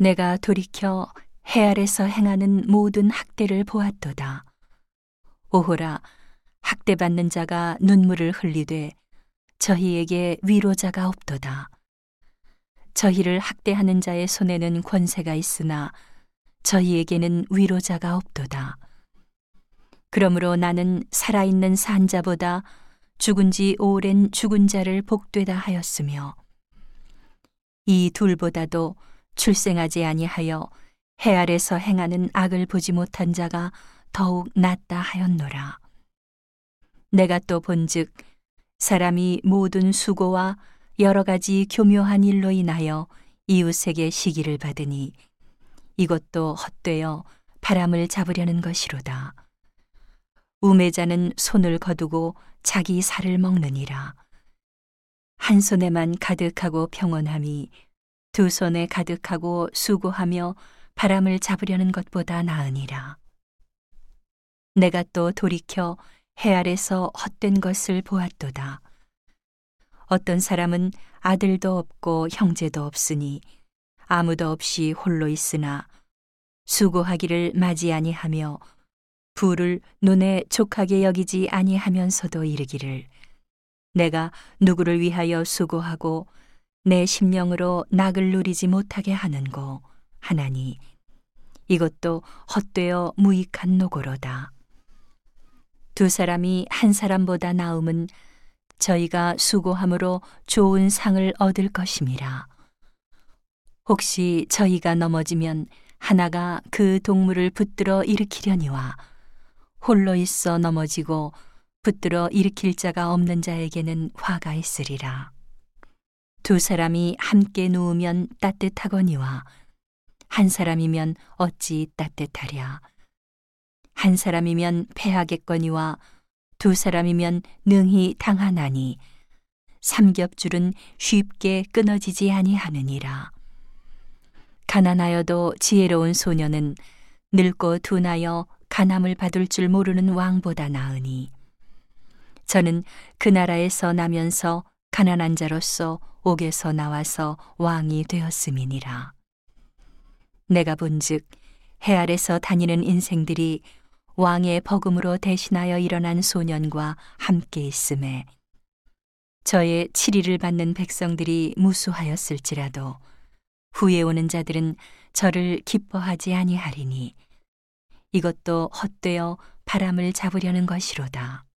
내가 돌이켜 해 아래서 행하는 모든 학대를 보았도다. 오호라, 학대받는 자가 눈물을 흘리되 저희에게 위로자가 없도다. 저희를 학대하는 자의 손에는 권세가 있으나 저희에게는 위로자가 없도다. 그러므로 나는 살아있는 산자보다 죽은 지 오랜 죽은 자를 복되다 하였으며 이 둘보다도 출생하지 아니하여 해 아래서 행하는 악을 보지 못한 자가 더욱 낫다 하였노라. 내가 또 본즉 사람이 모든 수고와 여러 가지 교묘한 일로 인하여 이웃에게 시기를 받으니 이것도 헛되어 바람을 잡으려는 것이로다. 우매자는 손을 거두고 자기 살을 먹느니라. 한 손에만 가득하고 평온함이 두 손에 가득하고 수고하며 바람을 잡으려는 것보다 나으니라. 내가 또 돌이켜 해 아래서 헛된 것을 보았도다. 어떤 사람은 아들도 없고 형제도 없으니 아무도 없이 홀로 있으나 수고하기를 맞이 아니하며 부를 눈에 족하게 여기지 아니하면서도 이르기를 내가 누구를 위하여 수고하고 내 심령으로 낙을 누리지 못하게 하는고 하나니 이것도 헛되어 무익한 노고로다. 두 사람이 한 사람보다 나음은 저희가 수고함으로 좋은 상을 얻을 것임이라. 혹시 저희가 넘어지면 하나가 그 동물을 붙들어 일으키려니와 홀로 있어 넘어지고 붙들어 일으킬 자가 없는 자에게는 화가 있으리라. 두 사람이 함께 누우면 따뜻하거니와 한 사람이면 어찌 따뜻하랴. 한 사람이면 패하겠거니와 두 사람이면 능히 당하나니 삼겹줄은 쉽게 끊어지지 아니하느니라. 가난하여도 지혜로운 소녀는 늙고 둔하여 가남을 받을 줄 모르는 왕보다 나으니 저는 그 나라에서 나면서 가난한 자로서 옥에서 나와서 왕이 되었음이니라. 내가 본즉 해 아래서 다니는 인생들이 왕의 버금으로 대신하여 일어난 소년과 함께 있음에 저의 치리를 받는 백성들이 무수하였을지라도 후에 오는 자들은 저를 기뻐하지 아니하리니 이것도 헛되어 바람을 잡으려는 것이로다.